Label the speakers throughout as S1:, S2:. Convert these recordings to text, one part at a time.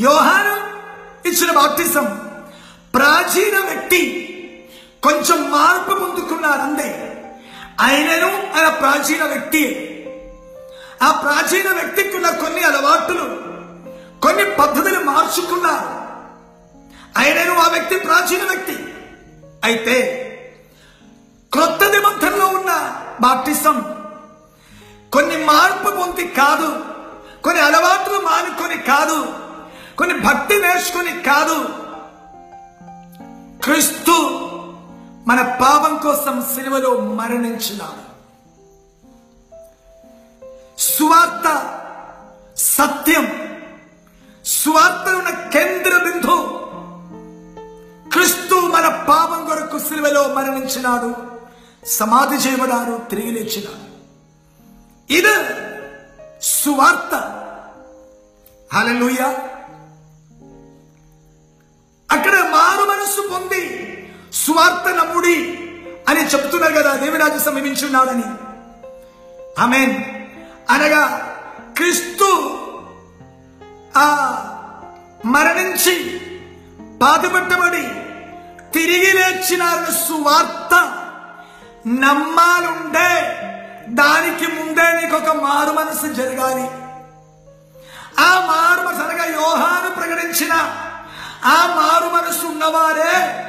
S1: యోహాను ఇచ్చిన బాప్టిజం ప్రాచీన వ్యక్తి కొంచెం మార్పు పొందుకున్నారు అంతే ఆయనను ఆయన ప్రాచీన వ్యక్తి. ఆ ప్రాచీన వ్యక్తికి ఉన్న కొన్ని అలవాట్లు కొన్ని పద్ధతులు మార్చుకున్నారు. ఆయనను ఆ వ్యక్తి ప్రాచీన వ్యక్తి. అయితే క్రొత్త నిబంధనలో ఉన్న బాప్టిసం కొన్ని మార్పు పొంది కాదు కొన్ని అలవాట్లు మానుకొని కాదు కొన్ని భక్తి నేర్చుకుని కాదు. క్రీస్తు మన పాపం కోసం సిలువలో మరణించినాడు. సువార్త సత్యం సువార్త ఉన్న కేంద్ర బిందు క్రీస్తు మన పాపం కొరకు సిలువలో మరణించినాడు సమాధి చేయబడారు తిరిగి లేచినాడు. ఇది సువార్త. హలో అక్కడ మారు మనస్సు పొంది స్వార్థ నమ్ముడి అని చెప్తున్నారు కదా దేవిరాజు సమీపించున్నాడని. ఆమె అనగా క్రీస్తు ఆ మరణించి బాధపట్టబడి తిరిగి లేచిన సువార్త నమ్మాలుండే దానికి ముందే నీకు ఒక మారు మనసు జరగాలి. ఆ మారు మనసు అనగా యోహాను ప్రకటించిన ఆ మారు మనసు ఉన్నవారే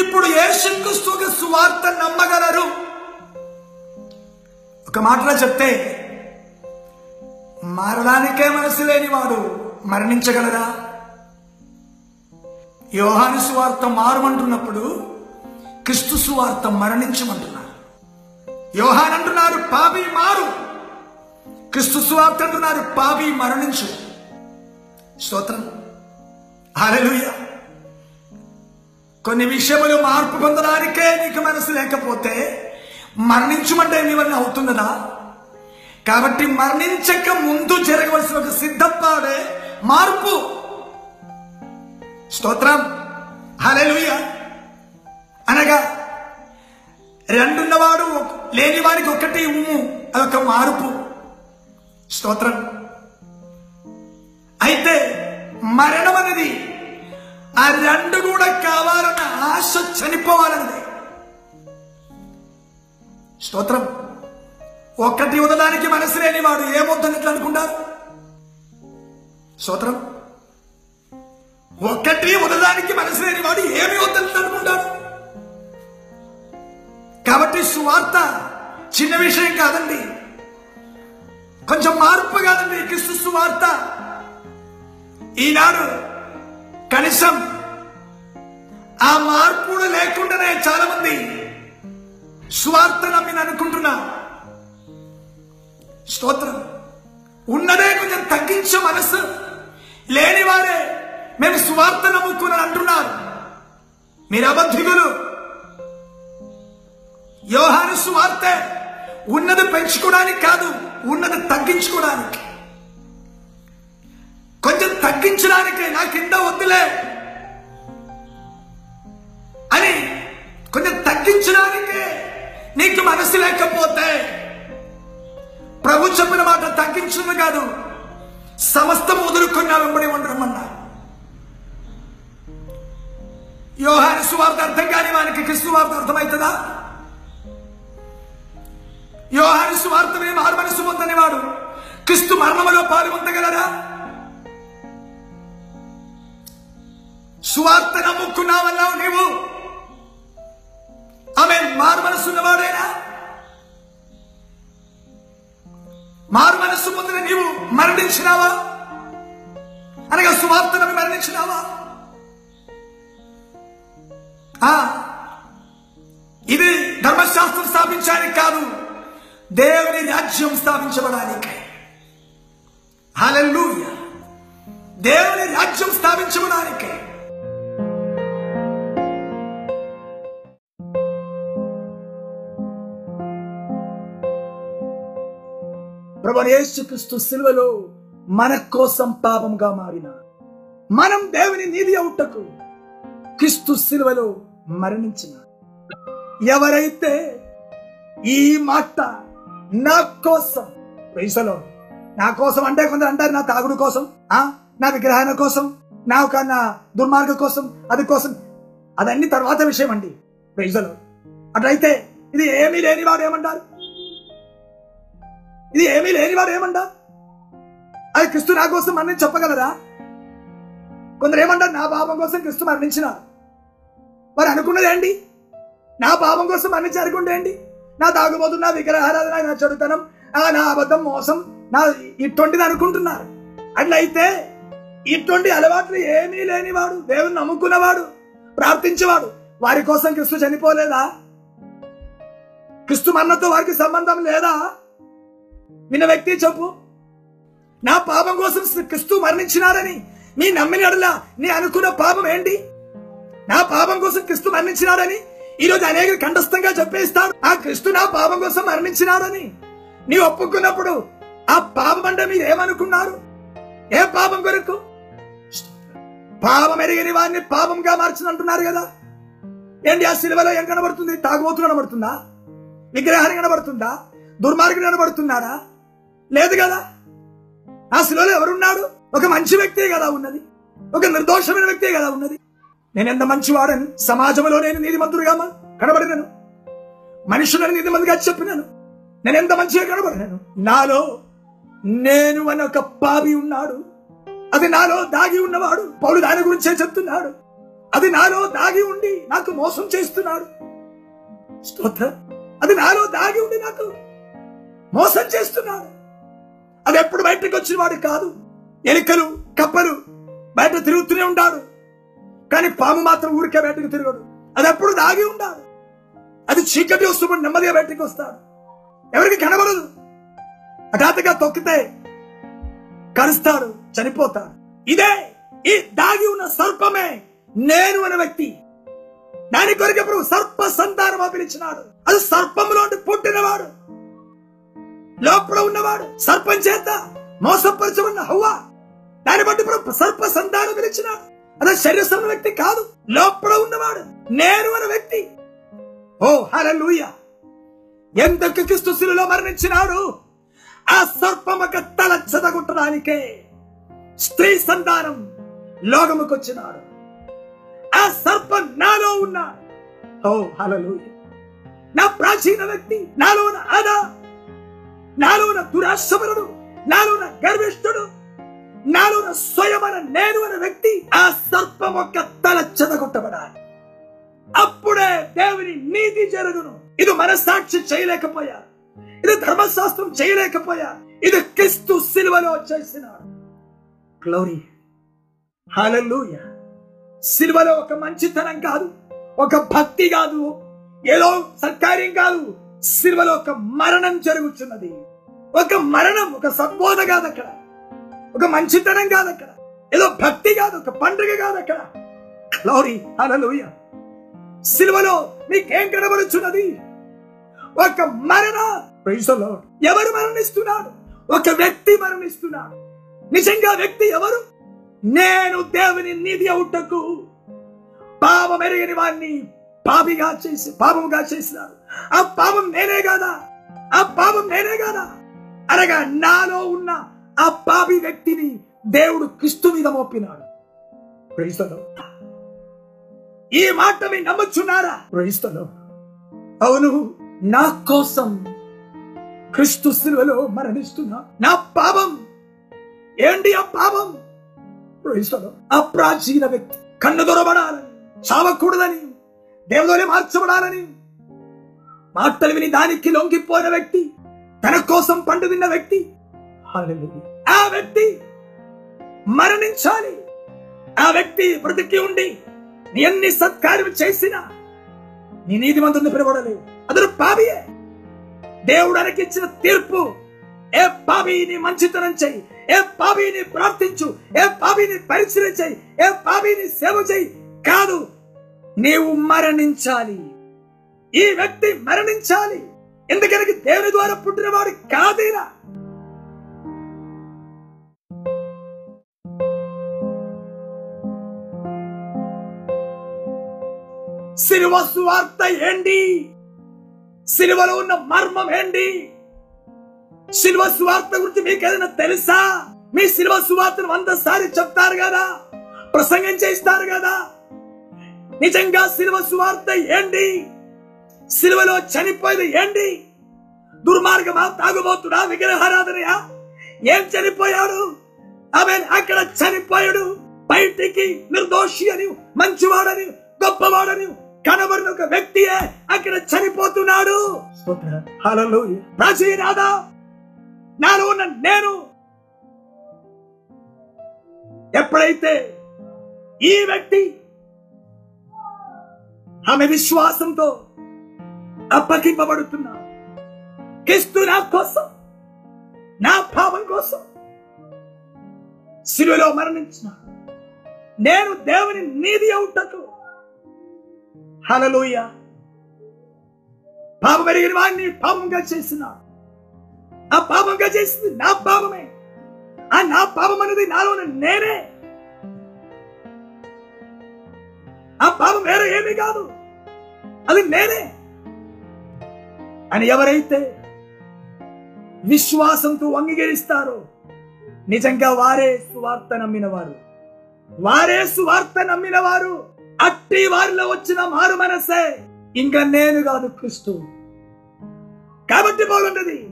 S1: ఇప్పుడు యేసుక్రీస్తు ఒక సువార్త నమ్మగలరు. ఒక మాటలో చెప్తే మారడానికే మనసు లేనివాడు మరణించగలరా? యోహాను సువార్త మారమంటున్నప్పుడు క్రిస్తు సువార్త మరణించమంటున్నారు. యోహాన్ అంటున్నారు పాపి మారు. క్రిస్తు సువార్త అంటున్నారు పాపి మరణించు. స్తోత్రం. హల్లెలూయా కొన్ని విషయములు మార్పు పొందడానికే నీకు మనసు లేకపోతే మరణించమంటే నీ వల్ల అవుతున్నదా కాబట్టి మరణించక ముందు జరగవలసిన ఒక సిద్ధపాడే మార్పు. స్తోత్రం. హల్లెలూయా అనగా రెండున్నవాడు లేని వారికి ఒకటి ఉమ్ము అదొక మార్పు. స్తోత్రం. అయితే మరణం ఆ రెండు కూడా కావాలన్న ఆశ చనిపోవాలన్నది. స్తోత్రం. ఒక్కటి వదలడానికి మనసు లేని వాడు ఏమొద్దన్నట్లు అనుకుంటారు? స్తోత్రం. ఒక్కటి వదలడానికి మనసు లేని వాడు ఏమి వద్దన్నట్లు అనుకుంటాడు కాబట్టి సువార్త చిన్న విషయం కాదండి. కొంచెం మార్పు కాదండి క్రిస్తు సువార్త. ఈనాడు కనీసం ఆ మార్పులు లేకుండానే చాలా మంది స్వార్థ నమ్మిన అనుకుంటున్నా. స్తోత్రం. ఉన్నదే కొంచెం తగ్గించే మనసు లేని వారే మేము స్వార్థ నమ్ముకుని అంటున్నారు. మీరు అబద్ధికులు. యోహాను స్వార్థ ఉన్నది పెంచుకోవడానికి కాదు ఉన్నది తగ్గించుకోవడానికి. తగ్గించడానికి నా కింద వద్దులే అని కొంచెం తగ్గించడానికి నీకు మనసు లేకపోతే ప్రభు చెప్పిన మాట తగ్గించుంది కాదు సమస్తం వదులుకున్నా వెంబడి ఉండమన్నా. యోహాను సువార్త అర్థం కాని వానికి క్రిస్తు వార్త అర్థమవుతుందా? యోహాను సువార్త మీద మారు మనసు పొందని వాడు క్రిస్తు మరణములో పాలు పొందగలరా? సువార్త నమ్ముకున్నావన్నావు నీవు? ఆమె మారు మనసున్నవాడేనా మారు మనస్సు పొందిన నీవు మరణించినావా? అనగా సువార్త నమ్మి మరణించినావా? ఆ, ఇది ధర్మశాస్త్రం స్థాపించడానికి కాదు దేవుని రాజ్యం స్థాపించబడానికి. హల్లెలూయా. దేవుని రాజ్యం స్థాపించబడానికి. ప్రభు యేసుక్రీస్తు సిలువలో మన కోసం పాపంగా మారిన. మనం దేవుని నీతి అవుటకు క్రీస్తు సిలువలో మరణించిన. ఎవరైతే ఈ మాట నా కోసం పైసలో నా కోసం అంటే కొందరు అంటారు నా తాగుడు కోసం ఆ నా విగ్రహాల కోసం నా ఒక నా దుర్మార్గం కోసం అది కోసం అదన్నీ తర్వాత విషయం అండి ప్రైజలో అట్లయితే ఇది ఏమీ లేని వారు ఏమంటారు? ఇది ఏమీ లేనివాడు ఏమంటా అది క్రిస్తు నా కోసం మరణి చెప్పగలరా? కొందరు ఏమంటారు నా పాపం కోసం క్రిస్తు మరణించిన? వారు అనుకున్నది ఏంటి? నా పాపం కోసం మరణించి అనుకుంటే ఏంటి? నా తాగుబోతున్న విగ్రహారాధన నా చెడుతనం ఆ నా అబద్ధం మోసం నా ఇటువంటిది అనుకుంటున్నారు. అట్లయితే ఇటువంటి అలవాట్లు ఏమీ లేనివాడు దేవుని నమ్ముకున్నవాడు ప్రార్థించేవాడు వారి కోసం క్రిస్తు చనిపోలేదా? క్రిస్తు మరణతో వారికి సంబంధం లేదా? విన్న వ్యక్తి చెప్పు. నా పాపం కోసం క్రిస్తు మరణించినారని నీ నమ్మిన అడలా నీ అనుకున్న పాపం ఏంటి? నా పాపం కోసం క్రిస్తు మరణించినారని ఈరోజు అనేక కంఠస్థంగా చెప్పేస్తాడు ఆ క్రిస్తు నా పాపం కోసం మరణించినారని నీ ఒప్పుకున్నప్పుడు ఆ పాపం అంటే మీరు ఏమనుకున్నారు? ఏ పాపం కొరకు? పాపం ఎరిగిన వారిని పాపంగా మార్చినంటున్నారు కదా. ఏంటి ఆ సిలువలో ఏం కనబడుతుంది? తాగుబోతులు కనబడుతుందా? విగ్రహాన్ని కనబడుతుందా? దుర్మార్గుడు కనబడుతున్నారా? లేదు కదా? ఆ శిలలో ఎవరున్నాడు? ఒక మంచి వ్యక్తే కదా ఉన్నది. ఒక నిర్దోషమైన వ్యక్తే కదా ఉన్నది. నేను ఎంత మంచివాడని సమాజంలో నేను నీతిమంతుడుగా కనబడినను. మనుషులను నీతిమంతుగా చెప్పినాను. నేను ఎంత మంచిగా కనబడినాను? నాలో నేను అని ఒక పాపి ఉన్నాడు. అది నాలో దాగి ఉన్నవాడు. పౌరు దాని గురించే చెప్తున్నాడు. అది నాలో దాగి ఉండి నాకు మోసం చేస్తున్నాడు. స్తోత్ర. అది నాలో దాగి ఉండి నాకు మోసం చేస్తున్నాడు. అది ఎప్పుడు బయటకు వచ్చిన వాడు కాదు. ఎలుకలు కప్పలు బయట తిరుగుతూనే ఉంటారు కానీ పాము మాత్రం ఊరికే బయటకు తిరగడు. అది ఎప్పుడు దాగి ఉండాలి. అది చీకటి వస్తున్నప్పుడు నెమ్మదిగా బయటకు వస్తాడు. ఎవరికి కనబడదు. హఠాత్తుగా తొక్కితే కరుస్తాడు చనిపోతాడు. ఇదే ఈ దాగి ఉన్న సర్పమే నేను అనే వ్యక్తి. దాని కొరకు సర్ప సంతానం పిలిచినాడు. అది సర్పంలో పుట్టినవాడు. లోపల ఉన్నవాడు సర్పం చేత మోసపరచబడిన హవ్వ. దాన్ని బట్టి సర్ప సంతానం పిలిచినాడు అదే శరీర వ్యక్తి కాదు లోపల ఉన్నవాడు నేను అనే వ్యక్తి. ఓ హరలుయ ఎందుకు క్రిస్తు శిలులో మరణించినాడు? ఆ సర్పం ఒక తల చదగొట్టడానికే స్త్రీ సంతానం లోకముకొచ్చినాడు ఆ సర్పం నాలో ఉన్నాడు ఓ హలలుయ నా ప్రాచీన వ్యక్తి నాలో ఉన్న ఆదా నాలోన ఉన్న దురాశపరుడు నాలో గర్విష్ఠుడు నాలోన స్వయమన నేను అనే వ్యక్తి ఆ సర్పం యొక్క తల చెదగొట్టబడాలి. అప్పుడే దేవుని నీతి జరుగును. ఇది మనసాక్షి చేయలేకపోయా ఇది ధర్మశాస్త్రం చేయలేకపోయా ఇది క్రిస్తు సిలువలో చేసినాడు. గ్లోరీ హాలూయ సిలువలో ఒక మంచితనం కాదు ఒక భక్తి కాదు ఏదో సత్కార్యం కాదు. సిలువలో ఒక మరణం జరుగుతున్నది ఒక మరణం ఒక సద్బోధ కాదు అక్కడ. ఒక మంచితనం కాదు అక్కడ. ఏదో భక్తి కాదు ఒక పండుగ కాదు అక్కడ. లౌరీ హల్లెలూయ సిలువలో మీకేం కనబడుచున్నది? ఒక మరణ. Praise ఎవరు మరణిస్తున్నాడు ఒక వ్యక్తి మరణిస్తున్నాడు. నిజంగా వ్యక్తి ఎవరు? నేను దేవుని నిధి అవుటకు పాపం ఎరగని వాడిని పాపిగా చేసి పాపముగా చేసినాడు ఆ పాపం నేనే కాదా? ఆ పాపం నేనే కాదా? అనగా నాలో ఉన్న ఆ పాపి వ్యక్తిని దేవుడు క్రిస్తు మీద మోపినాడు. Praise ఈ మాట మీరు నమ్మచ్చున్నారా ప్రయిస్తలో అవును నా కోసం క్రిస్తు శిలువలో మరణిస్తున్నా నా పాపం. ఏంటి ఆ పాపం? ప్రయిస్తలో ఆ ప్రాచీన వ్యక్తి కన్ను దొరబడాలని చావకూడదని దేవుదోనే మార్చబడాలని మాటలు విని దానికి లొంగిపోయిన వ్యక్తి తన కోసం పండు విన్న వ్యక్తి. ఆ వ్యక్తి మరణించాలి. ఆ వ్యక్తి బ్రతికి ఉండి నీ ఎన్ని సత్కార్యం చేసినా నీ నీతి మంత్రుని పిలవడలేవు అతడు పాపియే. దేవుడు అనకిచ్చిన తీర్పు. ఏ పాపిని మంచితనం చెయ్యి ఏ పాపిని ప్రార్థించు. ఏ పాపిని పరిశీలన చేయి. ఏ పాపిని సేవ చెయ్యి కాదు నీవు మరణించాలి. ఈ వ్యక్తి మరణించాలి. ఎందుకనకి దేవుని ద్వారా పుట్టినవాడు కాదేనా? సిలువ సువార్త ఏంటి? సిలువలో ఉన్న మర్మం ఏంటి? సిలువ సువార్త గురించి మీకు ఏదైనా తెలుసా? మీ సిలువ సువార్తను వంద సారి చెప్తారు కదా? ప్రసంగం చేస్తారు కదా? నిజంగా సిలువ సువార్త ఏంటి? సిలువలో చనిపోయింది ఏంటి? దుర్మార్గమా? తాగుబోతుడా? విగ్రహారాధనయా? ఏం చనిపోయాడు? ఆమె అక్కడ చనిపోయాడు. బయటికి నిర్దోషి అని మంచివాడని గొప్పవాడని కనబడిన ఒక వ్యక్తియే అక్కడ చనిపోతున్నాడు. హల్లెలూయా. నాలో ఉన్న నేను. ఎప్పుడైతే ఈ వ్యక్తి ఆమె విశ్వాసంతో అప్పగింపబడుతున్నా. క్రీస్తు నా కోసం నా పాపం కోసం శిలువలో మరణించిన. నేను దేవుని నీది అవుటకు హలలోయ పాపం పెరిగిన వాడిని పాపంగా చేసిన. ఆ పాపంగా చేసింది నా పాపమే. ఆ నా పాపం అనేది నాలో నేనే. ఆ పాపం వేరే ఏమీ కాదు. అది నేనే. అని ఎవరైతే విశ్వాసంతో అంగీకరిస్తారో నిజంగా వారే సువార్త నమ్మినవారు. వారే సువార్త నమ్మినవారు. అట్టి వారిలో వచ్చిన మారు మనసే. ఇంకా నేను కాదు క్రిస్తు. కాబట్టి బాగుంటది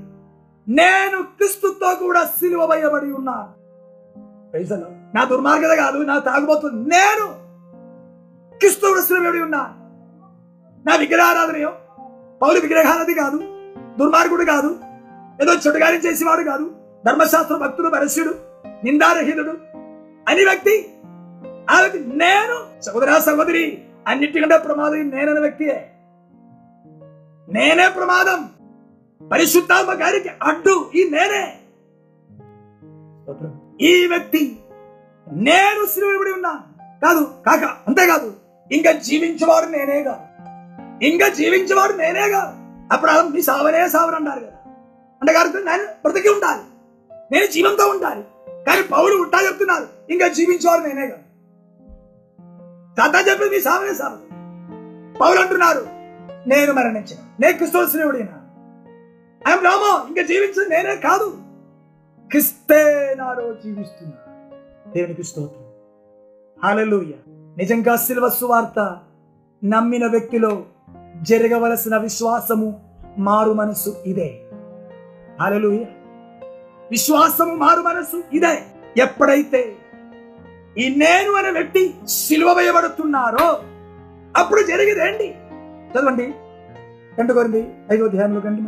S1: నేను క్రిస్తుతో కూడా సిలువ వేయబడి ఉన్నాను నా దుర్మార్గత కాదు నా తాగుబోతుంది నేను క్రిస్తు కూడా సిలువ ఉన్నా. నా విగ్రహారాధనయో పౌలు విగ్రహాలది కాదు దుర్మార్గుడు కాదు ఏదో చెడుగారం చేసేవాడు కాదు ధర్మశాస్త్ర భక్తుడు పరస్యుడు నిందారహితుడు. అని వ్యక్తి ఆ వ్యక్తి నేను సహోదరా సహోదరి అన్నిటికంటే ప్రమాదం నేనన్న వ్యక్తియే. నేనే ప్రమాదం. పరిశుద్ధాత్మ గారికి అడ్డు ఈ నేనే. ఈ వ్యక్తి నేను సిలువబడి ఉన్నా. కాదు కాక అంతేకాదు ఇంకా జీవించేవాడు నేనేగా. ఇంకా జీవించేవాడు నేనేగా అప్పుడు ఆ మీ సావనే సావరు అంటారు కదా. అంటే గారు నేను బ్రతికి ఉండాలి. నేను జీవంతో ఉండాలి. కానీ పౌరులు ఉంటా చెప్తున్నారు ఇంకా జీవించేవారు నేనేగా కాదు. తాత చెప్పి మీ సావనే సావదు పౌలు అంటున్నారు నేను మరణించిన నేను క్రిస్తోశ్రీవుడినా ఐఎమ్ రామో ఇంకా జీవించింది నేనే కాదు. క్రిస్తే నాలో జీవిస్తున్నా. దేవునికి స్తోత్రం. హాలలుయ నిజంగా సిల్వ సువార్త నమ్మిన వ్యక్తిలో జరగవలసిన విశ్వాసము మారు మనసు ఇదే. అలలు విశ్వాసము మారు మనసు ఇదే. ఎప్పుడైతే ఈ నేను అనే వ్యక్తి సిలువ వేయబడుతున్నారో అప్పుడు జరిగేదేంటి చదవండి. రెండు ఐదో అధ్యాయంలో కండి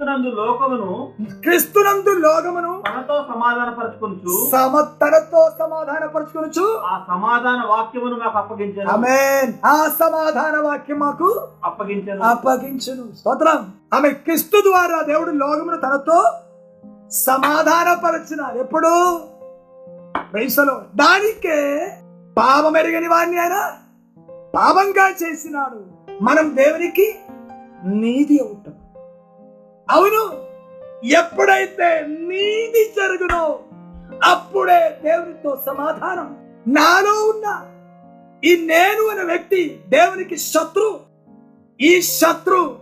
S2: క్రీస్తునందు లోకమును
S1: క్రిస్తునందు లోకమును
S2: తనతో సమాధానపరచుకొనుచు
S1: సమ తనతో సమాధానపరచుకొనొచ్చు
S2: ఆ సమాధాన వాక్యమును మాకు అప్పగించాను.
S1: ఆమేన్. ఆ సమాధాన వాక్యం మాకు
S2: అప్పగించాను.
S1: అప్పగించును. స్తోత్రం. ఆమె క్రిస్తు ద్వారా దేవుడు లోకమును తనతో సమాధానపరచినాడు. ఎప్పుడు? వయసులో దానికే పాపం ఎరగని వాడిని ఆయన పాపంగా చేసినాడు. మనం దేవునికి నీతి అవుతాం. అవును. ఎప్పుడైతే నీది జరుగునో అప్పుడే దేవునితో సమాధానం. నాలో ఉన్న ఈ నేను అనే వ్యక్తి దేవునికి శత్రు. ఈ శత్రు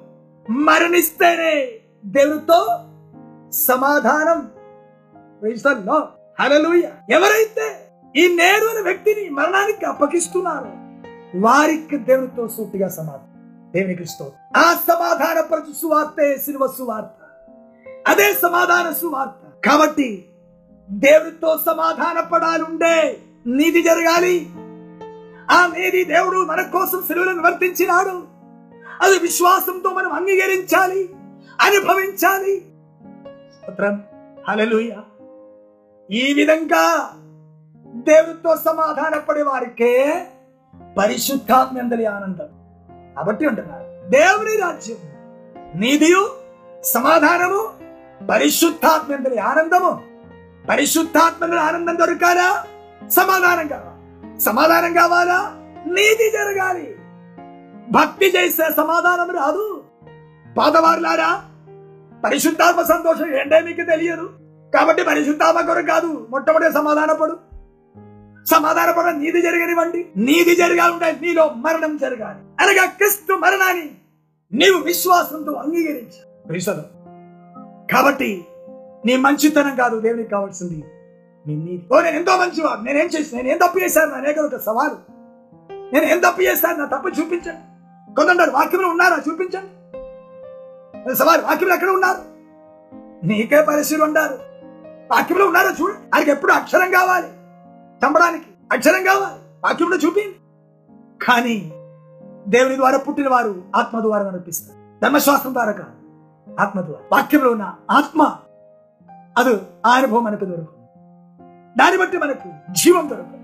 S1: మరణిస్తేనే దేవునితో సమాధానం. హలలుయ ఎవరైతే ఈ నేను అనే వ్యక్తిని మరణానికి అప్పగిస్తున్నారో వారికి దేవునితో సూటిగా సమాధానం. దేవునికి స్తోత్రం. ఆ సమాధాన పరచు సువార్తే శిలువ సువార్త. అదే సమాధాన సువార్త. కాబట్టి దేవుడితో సమాధాన పడాలుండే నీతి జరగాలి. ఆ నీతి దేవుడు మన కోసం సెలవులను వర్తించినాడు అది విశ్వాసంతో మనం అంగీకరించాలి అనుభవించాలి. స్తోత్రం. ఈ విధంగా దేవుడితో సమాధాన పడే వారికే పరిశుద్ధాత్మందలి ఆనందం. కాబట్టి అంటున్నారు దేవుని రాజ్యం నీదియు సమాధానము పరిశుద్ధాత్మందరి ఆనందము. పరిశుద్ధాత్మందరి ఆనందం దొరకాలా? సమాధానం కావాలి? సమాధానం కావాలా? నీతి జరగాలి. భక్తి చేసే సమాధానం రాదు. పాతవారులారా పరిశుద్ధాత్మ సంతోషం ఏంటే మీకు తెలియదు. కాబట్టి పరిశుద్ధాత్మ కొరకు కాదు మొట్టమొదటి సమాధానపడు. సమాధానపడ నీది జరగనివ్వండి. నీది జరగాలంటే నీలో మరణం జరగాలి. అనగా క్రిస్తు మరణాన్ని నీవు విశ్వాసంతో అంగీకరించు కాబట్టి నీ మంచితనం కాదు దేవునికి కావాల్సింది నేను ఓ నేను ఎంతో మంచివాడు. నేనేం చేసి నేను ఏం తప్పు చేశాను? అనేక ఒక సవాలు. నేను ఏం తప్పు చేశాను? నా తప్పు చూపించండి. కొందరు వాక్యంలో ఉన్నారా? చూపించండి. సవాలు వాక్యంలో ఎక్కడ ఉన్నారు? నీకే పరిశీలి ఉండారు వాక్యంలో ఉన్నారా? చూడు ఆయనకి ఎప్పుడు అక్షరం కావాలి. చంపడానికి అక్షరం కావాలి. వాక్యంలో చూపింది కానీ దేవుని ద్వారా పుట్టిన వారు ఆత్మ ద్వారా నడిపిస్తారు ధర్మశాస్త్రం ద్వారా కాదు. ఆత్మ ద్వారా వాక్యంలో ఉన్న ఆత్మ అది ఆ అనుభవం మనకు దొరుకుతుంది. దాన్ని బట్టి మనకు జీవం దొరకదు